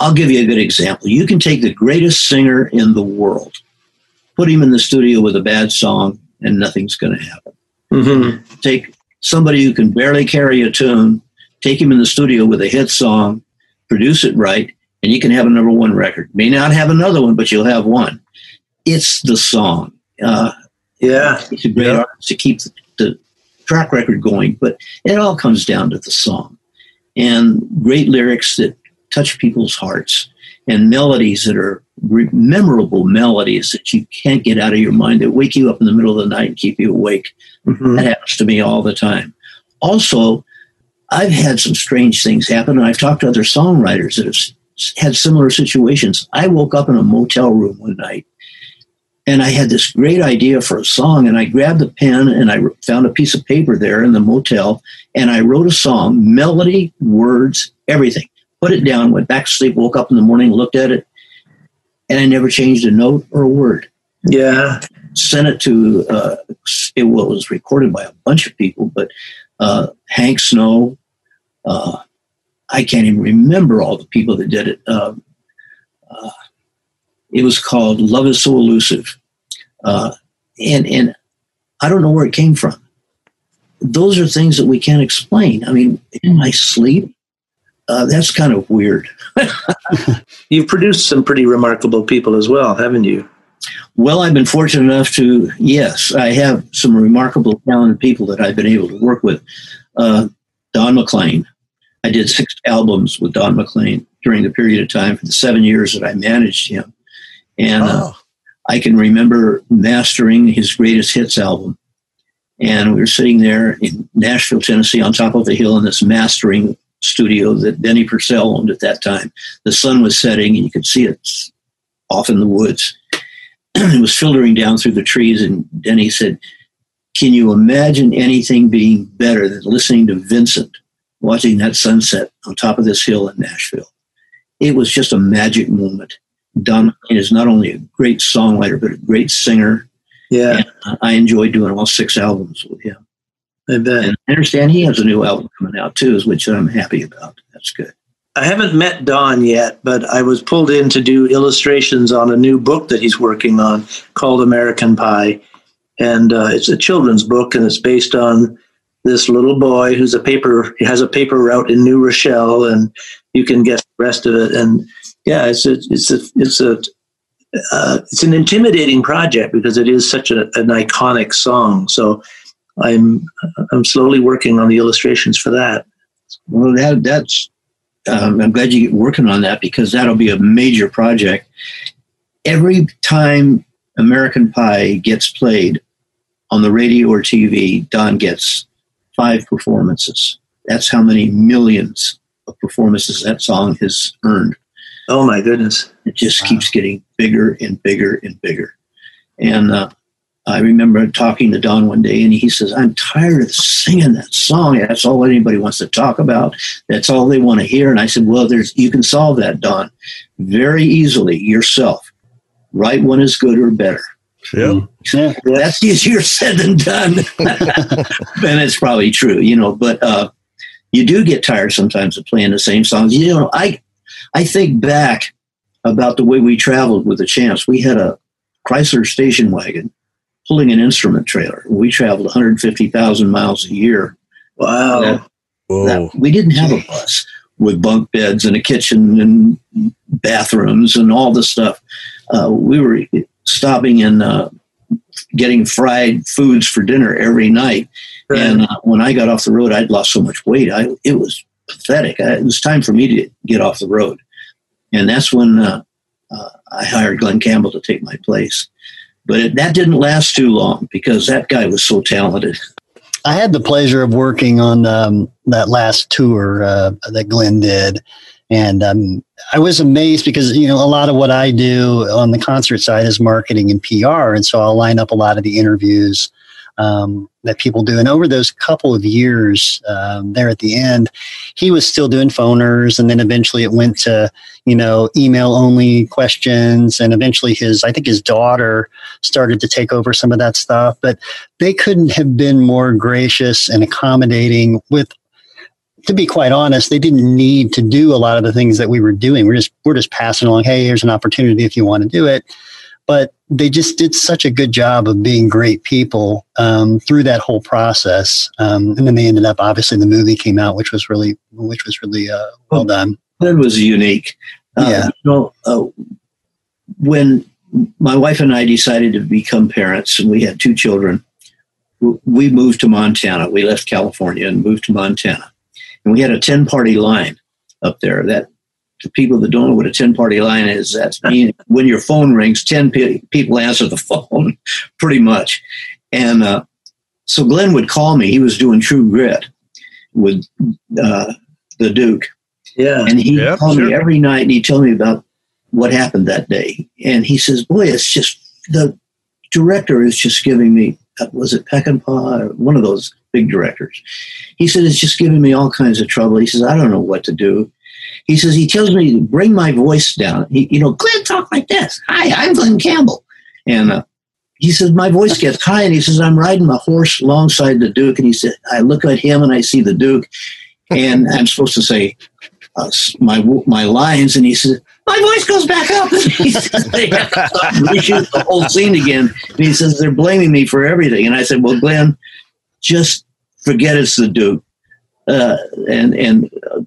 I'll give you a good example. You can take the greatest singer in the world, put him in the studio with a bad song, and nothing's going to happen. Mm-hmm. take somebody who can barely carry a tune take him in the studio with a hit song, produce it right, and you can have a number one record. May not have another one, but you'll have one. It's the song. Uh, yeah, it's a great Yeah. artist to keep the, the track record going, but it all comes down to the song and great lyrics that touch people's hearts and melodies that are re- memorable melodies that you can't get out of your mind that wake you up in the middle of the night and keep you awake. Mhm. That happens to me all the time. Also, I've had some strange things happen, and I've talked to other songwriters that have had similar situations. I woke up in a motel room one night, and I had this great idea for a song, and I grabbed a pen and I found a piece of paper there in the motel, and I wrote a song, melody, words, everything. Put it down, went back to sleep, woke up in the morning, looked at it, and I never changed a note or a word Yeah. sent it to uh, it was recorded by a bunch of people, but uh, Hank Snow, uh, I can't even remember all the people that did it. Um, uh, it was called "Love Is So Elusive," uh, and and I don't know where it came from. Those are things that we can't explain. I mean, in my sleep, uh, that's kind of weird. You've produced some pretty remarkable people as well, haven't you? Well, I've been fortunate enough to, yes, I have some remarkable, talented people that I've been able to work with. Uh, Don McLean. I did six albums with Don McLean during the period of time for the seven years that I managed him. And uh, Oh, I can remember mastering his greatest hits album. And we were sitting there in Nashville, Tennessee, on top of a hill in this mastering studio that Denny Purcell owned at that time. The sun was setting, and you could see it off in the woods. it was filtering down through the trees, and Denny said, Can you imagine anything being better than listening to Vincent watching that sunset on top of this hill in Nashville? It was just a magic moment. Don is not only a great songwriter, but a great singer. Yeah, And I enjoyed doing all six albums with him. I bet. And I understand he has a new album coming out too, which I'm happy about. That's good. I haven't met Don yet, but I was pulled in to do illustrations on a new book that he's working on called American Pie. And uh, it's a children's book, and it's based on this little boy who's a paper, has a paper route in New Rochelle, and you can guess the rest of it. And yeah, it's a, it's a, it's a, uh, it's an intimidating project because it is such a, an iconic song. So I'm, I'm slowly working on the illustrations for that. Well, that that's. Um, I'm glad you're working on that because that'll be a major project. Every time American Pie gets played on the radio or TV, Don gets five performances. That's how many millions of performances that song has earned. Oh my goodness. It just Wow. keeps getting bigger and bigger and bigger. And uh, I remember talking to Don one day, and he says, "I'm tired of singing that song. That's all anybody wants to talk about. That's all they want to hear." And I said, "Well, there's you can solve that, Don, very easily yourself. Write one is good or better. Yeah. Yeah. That's easier said than done, and it's probably true, you know. But uh, you do get tired sometimes of playing the same songs. You know, I I think back about the way we traveled with the Champs. We had a Chrysler station wagon pulling an instrument trailer. We traveled 150,000 miles a year. Wow. That- that- we didn't have a bus with bunk beds and a kitchen and bathrooms and all the stuff. Uh, we were stopping and uh, getting fried foods for dinner every night. And uh, when I got off the road, I'd lost so much weight. I it was pathetic. I, it was time for me to get off the road, and that's when uh, uh, I hired Glen Campbell to take my place. But it, that didn't last too long because that guy was so talented. I had the pleasure of working on um, that last tour uh, that Glen did, and um, I was amazed because you know a lot of what I do on the concert side is marketing and PR, and so I'll line up a lot of the interviews um, that people do. And over those couple of years um, there at the end, he was still doing phoners, and then eventually it went to you know email only questions, and eventually his I think his daughter started to take over some of that stuff, but they couldn't have been more gracious and accommodating with to be quite honest they didn't need to do a lot of the things that we were doing we're just we're just passing along hey here's an opportunity if you want to do it but they just did such a good job of being great people um, through that whole process. Um, and then they ended up, obviously, the movie came out, which was really, which was really uh, well done. That was unique. Uh, Yeah. You know, uh, when my wife and I decided to become parents, and we had two children, we moved to Montana. We left California and moved to Montana, and we had a ten-party line up there. That to people that don't know what a ten-party line is, that's mean when your phone rings, ten pe- people answer the phone, pretty much. And uh, so Glen would call me. He was doing True Grit with uh, the Duke, Yeah. and he Yep, called me every night and he'd tell me about what happened that day. And he says, Boy, it's just the director is just giving me, uh, was it Peckinpah or one of those big directors? He said, It's just giving me all kinds of trouble. He says, I don't know what to do. He says, He tells me to bring my voice down. He, you know, Glen, talk like this. Hi, I'm Glen Campbell. And uh, he says, My voice gets high. And he says, I'm riding my horse alongside the Duke. And he said, I look at him and I see the Duke. And I'm supposed to say, uh, my my lines, and he says, "My voice goes back up." And he says, "They the whole scene again." And he says, "They're blaming me for everything." And I said, "Well, Glen, just forget it's the Duke, uh, and and uh,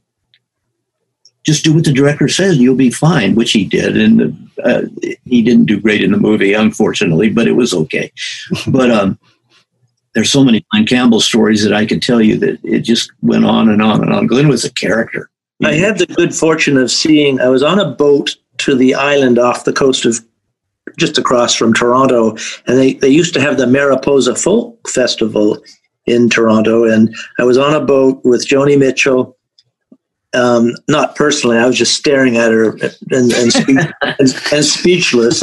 just do what the director says, and you'll be fine." Which he did, and uh, he didn't do great in the movie, unfortunately, but it was okay. But um, there's so many Glen Campbell stories that I could tell you that it just went on and on and on. Glen was a character. I had the good fortune of seeing, I was on a boat to the island off the coast of just across from Toronto, and they, they used to have the Mariposa Folk Festival in Toronto. And I was on a boat with Joni Mitchell. Um, not personally, I was just staring at her and, and, spe- and, and speechless.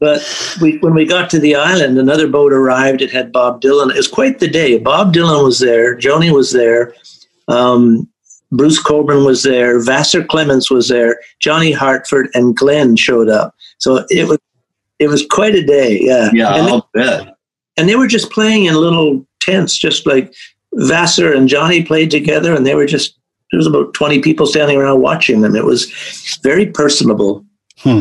But we, when we got to the island, another boat arrived. It had Bob Dylan. It was quite the day. Bob Dylan was there. Joni was there. Um, Bruce Cockburn was there, Vassar Clements was there, Johnny Hartford and Glen showed up. So it was it was quite a day. Yeah, Yeah, and, they, I'll bet. and they were just playing in little tents, just like Vassar and Johnny played together, and they were just there was about twenty people standing around watching them. It was very personable. Hmm.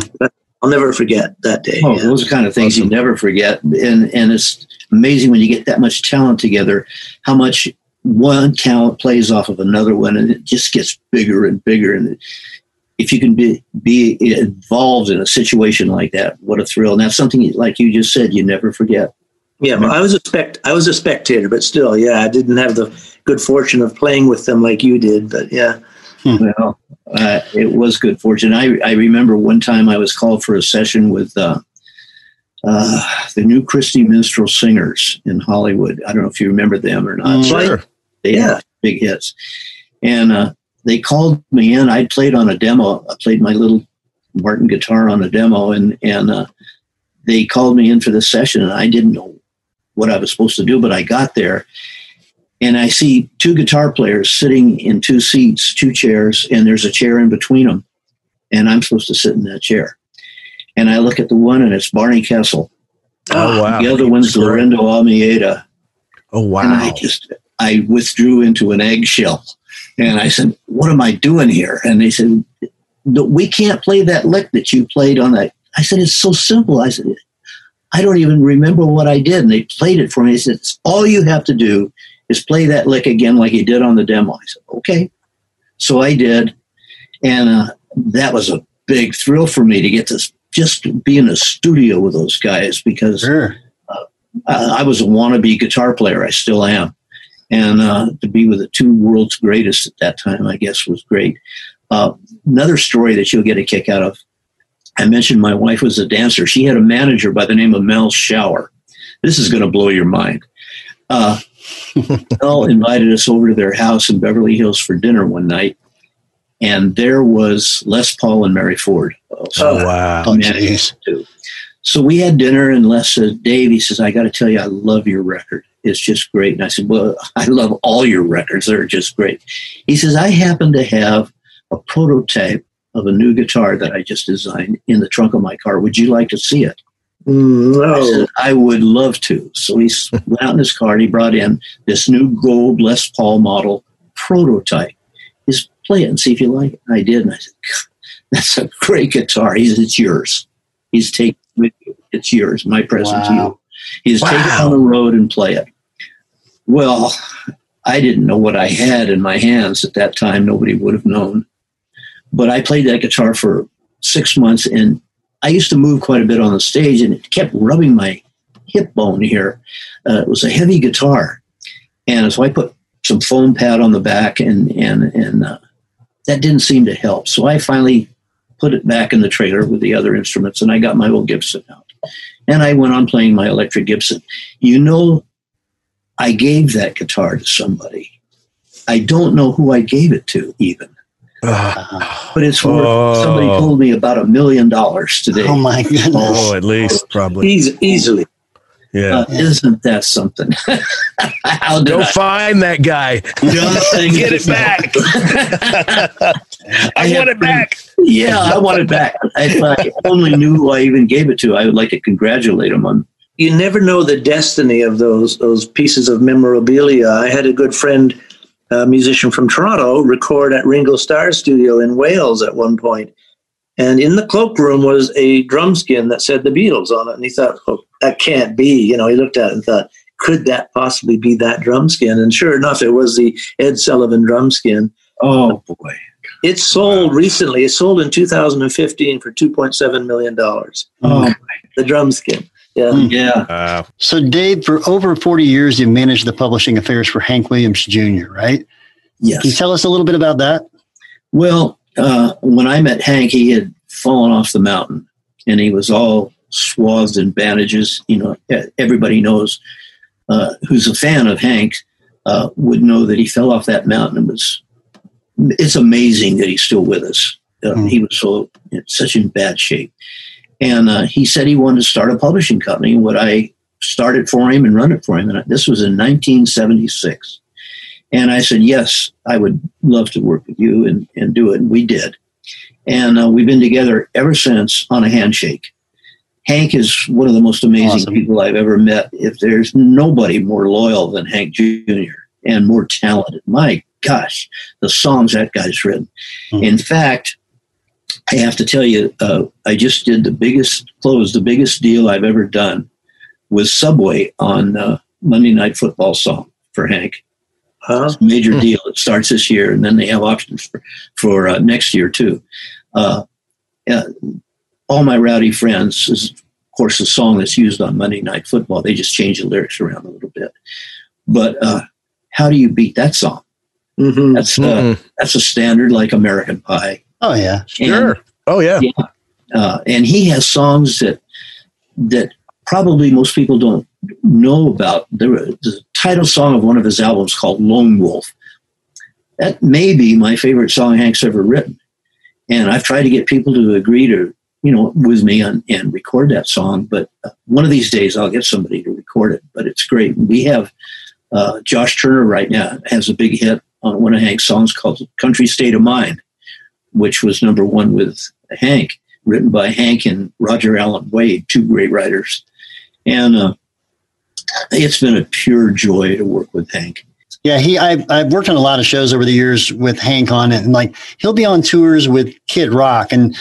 I'll never forget that day. Oh, yeah. those are kind of things you never forget, and and it's amazing when you get that much talent together, how much one talent plays off of another one, and it just gets bigger and bigger. And if you can be be involved in a situation like that, what a thrill! And that's something like you just said, you never forget. Yeah, well, I was a spect I was a spectator, but still, yeah, I didn't have the good fortune of playing with them like you did. But yeah, Well, uh, it was good fortune. I I remember one time I was called for a session with. Uh, uh, the new Christy Minstrel Singers in Hollywood. I don't know if you remember them or not. Mm. Sure. They Yeah. had big hits. And uh, they called me in. I played on a demo. I played my little Martin guitar on a demo, and and uh, they called me in for the session. And I didn't know what I was supposed to do, but I got there, and I see two guitar players sitting in two seats, two chairs, and there's a chair in between them, and I'm supposed to sit in that chair. And I look at the one, and it's Barney Kessel. Oh, ah, wow. The other one's Great. Laurindo Almeida. Oh, wow. And I just I withdrew into an eggshell, and I said, "What am I doing here?" And they said, "We can't play that lick that you played on that." I said, "It's so simple." I said, "I don't even remember what I did." And they played it for me. They said, all you have to do is play that lick again like you did on the demo." I said, "Okay." So I did, and uh, that was a big thrill for me to get to just be in a studio with those guys because Sure. uh, I was a wannabe guitar player. I still am. And uh, to be with the two world's greatest at that time, I guess, was great. Uh, another story that you'll get a kick out of. I mentioned my wife was a dancer. She had a manager by the name of Mel Shauer. This is going to blow your mind. Uh, Mel invited us over to their house in Beverly Hills for dinner one night, and there was Les Paul and Mary Ford. Oh, wow. Oh, Yeah. jeez. too. So we had dinner, and Les said, Dave, he says, I got to tell you, I love your record. It's just great. And I said, Well, I love all your records. They're just great. He says, I happen to have a prototype of a new guitar that I just designed in the trunk of my car. Would you like to see it? Mm, I no. said, I would love to. So he went out in his car and he brought in this new gold Les Paul model prototype. He said, play it and see if you like it. And I did. And I said, that's a great guitar. He said, it's yours. He's taking it with you. it's yours, my present to Wow. you. He's Wow. take it on the road and play it. Well, I didn't know what I had in my hands at that time. Nobody would have known. But I played that guitar for six months, and I used to move quite a bit on the stage, and it kept rubbing my hip bone here. Uh, it was a heavy guitar, and so I put some foam pad on the back, and and and uh, that didn't seem to help. So I finally put it back in the trailer with the other instruments, and I got my old Gibson out, and I went on playing my electric Gibson. You know, I gave that guitar to somebody. I don't know who I gave it to, even, but it's worth. Oh. Somebody told me about a million dollars today. Oh my goodness. oh, at least probably. Eas- easily. Yeah. Uh, isn't that something? How Go I find that guy. just Get it back. I have want it back. Yeah, I want it back. If I only knew who I even gave it to, I would like to congratulate him on. you never know the destiny of those those pieces of memorabilia. I had a good friend, a musician from Toronto, record at Ringo Starr Studio in Wales at one point, and in the cloakroom was a drum skin that said the Beatles on it, and he thought, "Oh, that can't be." You know, he looked at it and thought, "Could that possibly be that drum skin?" And sure enough, it was the Ed Sullivan drum skin. Oh boy! It sold recently. It sold in 2015 for 2.7 million dollars. Oh The drum skin. Yeah. Hmm. yeah. Wow. So, Dave, for over 40 years, you've managed the publishing affairs for Hank Williams Jr., right? Yes. Can you tell us a little bit about that? Well, uh, when I met Hank, he had fallen off the mountain, and he was all swathed in bandages. You know, everybody knows uh, who's a fan of Hank uh, would know that he fell off that mountain and was. It's amazing that he's still with us. Uh, Hmm. He was so in such in bad shape, and uh, he said he wanted to start a publishing company. Would I start it for him and run it for him? And I- this was in 1976. And I said, yes, I would love to work with you and, and do it. And we did. And uh, we've been together ever since on a handshake. Hank is one of the most amazing Awesome. people I've ever met. If there's nobody more loyal than Hank Jr. and more talented, my gosh, the songs that guy's written. Mhm. In fact, I have to tell you, uh, I just did the biggest close, the biggest deal I've ever done with Subway on uh, Monday Night Football song for Hank Huh? major Hmm. deal. It starts this year, and then they have options for for uh, next year too. Uh, uh, all my rowdy friends is of course a song that's used on Monday Night Football. They just change the lyrics around a little bit. But uh, how do you beat that song? hmm That's uh, Mm-mm. that's a standard like American Pie. Oh, yeah. Sure. Oh yeah. uh, and he has songs that that probably most people don't know about. There, the title song of one of his albums called "Lone Wolf." That may be my favorite song Hank's ever written, and I've tried to get people to agree to, you know, with me on, and record that song. But uh, one of these days, I'll get somebody to record it. But it's great. We have uh, Josh Turner right now has a big hit on one of Hank's songs called "Country State of Mind," which was number one with Hank written by Hank and Roger Allen Wade, two great writers. And uh, it's been a pure joy to work with Hank. Yeah, he. I've I've worked on a lot of shows over the years with Hank on it, and like he'll be on tours with Kid Rock, and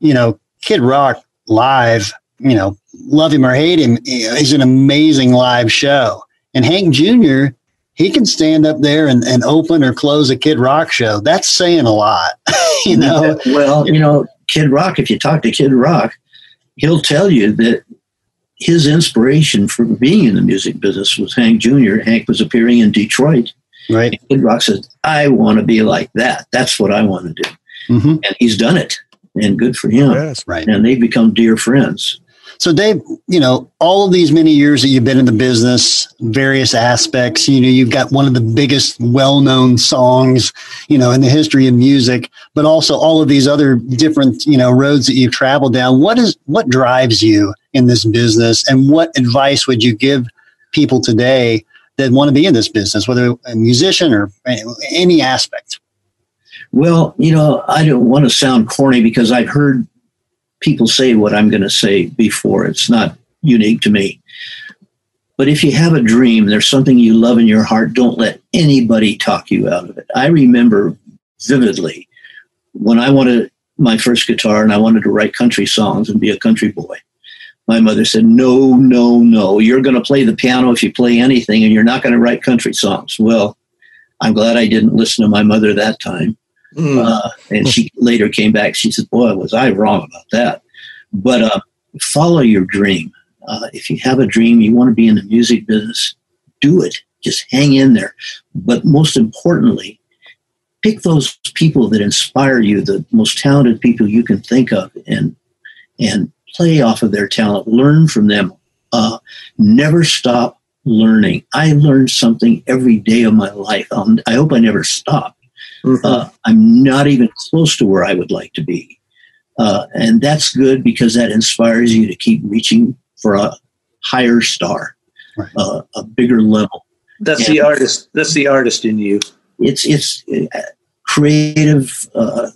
you know, Kid Rock live. You know, love him or hate him, is an amazing live show. And Hank Jr. He can stand up there and, and open or close a Kid Rock show. That's saying a lot, you know. Well, you know, Kid Rock, if you talk to Kid Rock, he'll tell you that his inspiration for being in the music business was Hank Jr. Hank was appearing in Detroit. Right. Kid Rock says, I want to be like that. That's what I want to do. hmm And he's done it. And good for him. Yes. Right. And they've become dear friends. So, Dave, you know, all of these many years that you've been in the business, various aspects, you know, you've got one of the biggest well known songs, you know, in the history of music, but also all of these other different, you know, roads that you've traveled down. What is, what drives you in this business and what advice would you give people today that want to be in this business, whether a musician or any aspect? Well, you know, I don't want to sound corny because I've heard people say what I'm going to say before. It's not unique to me. But if you have a dream, there's something you love in your heart, don't let anybody talk you out of it. I remember vividly when I wanted my first guitar and I wanted to write country songs and be a country boy. my mother said, No, no, no. You're going to play the piano if you play anything, and you're not going to write country songs. Well, I'm glad I didn't listen to my mother that time. Mm. Uh, and she later came back. She said, Boy, was I wrong about that. But uh, follow your dream. Uh, if you have a dream, you want to be in the music business, do it. Just hang in there. But most importantly, pick those people that inspire you, the most talented people you can think of, and and play off of their talent. Learn from them. Uh, never stop learning. I learn something every day of my life. Um, I hope I never stop. Mm-hmm. Uh, I'm not even close to where I would like to be. Uh, and that's good because that inspires you to keep reaching for a higher star, right. uh, a bigger level. That's and the artist. That's the artist in you. It's it's uh, creative uh,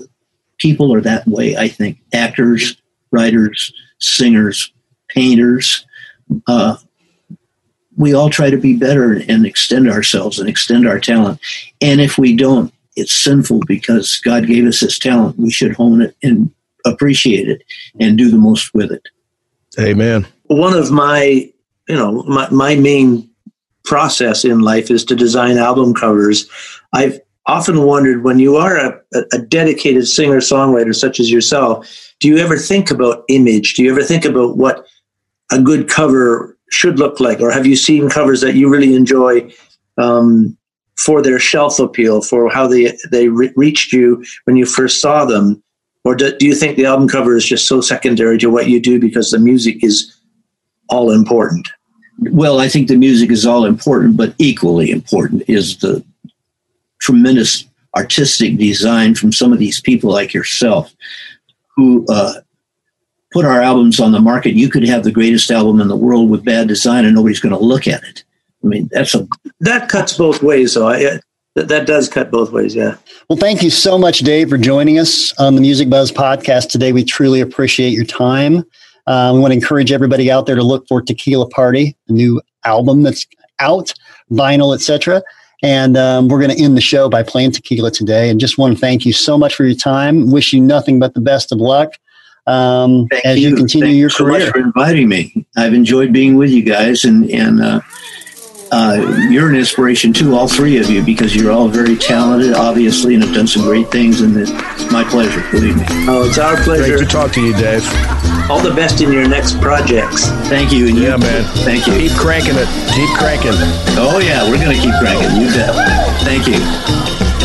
people are that way. I think actors, writers, singers, painters. Uh, we all try to be better and extend ourselves and extend our talent. And if we don't, it's sinful because God gave us this talent. We should hone it and appreciate it and do the most with it. Amen. One of my, you know, my, my main process in life is to design album covers. I've often wondered when you are a, a dedicated singer songwriter such as yourself, do you ever think about image? Do you ever think about what a good cover should look like? Or have you seen covers that you really enjoy um, for their shelf appeal, for how they, they re- reached you when you first saw them? Or do, do you think the album cover is just so secondary to what you do because the music is all important? Well, I think the music is all important, but equally important is the tremendous artistic design from some of these people like yourself who uh, put our albums on the market. You could have the greatest album in the world with bad design and nobody's going to look at it. I mean, that's a that cuts both ways, though. I, that, that does cut both ways, yeah. Well, thank you so much, Dave, for joining us on the Music Buzzz podcast today. We truly appreciate your time. Uh, we want to encourage everybody out there to look for Tequila Party, the new album that's out, vinyl, etc. And um, we're going to end the show by playing Tequila today. And just want to thank you so much for your time. Wish you nothing but the best of luck um, as you, you continue thank your you career. so much for inviting me. I've enjoyed being with you guys, and and uh, uh, you're an inspiration too, all three of you, because you're all very talented, obviously, and have done some great things. And it's my pleasure, believe me. Oh, it's our pleasure. Great to talk to you, Dave. All the best in your next projects. Thank you. And yeah, you, man. Thank you. Keep cranking it. Keep cranking. Oh yeah, we're gonna keep cranking. You bet. Thank you.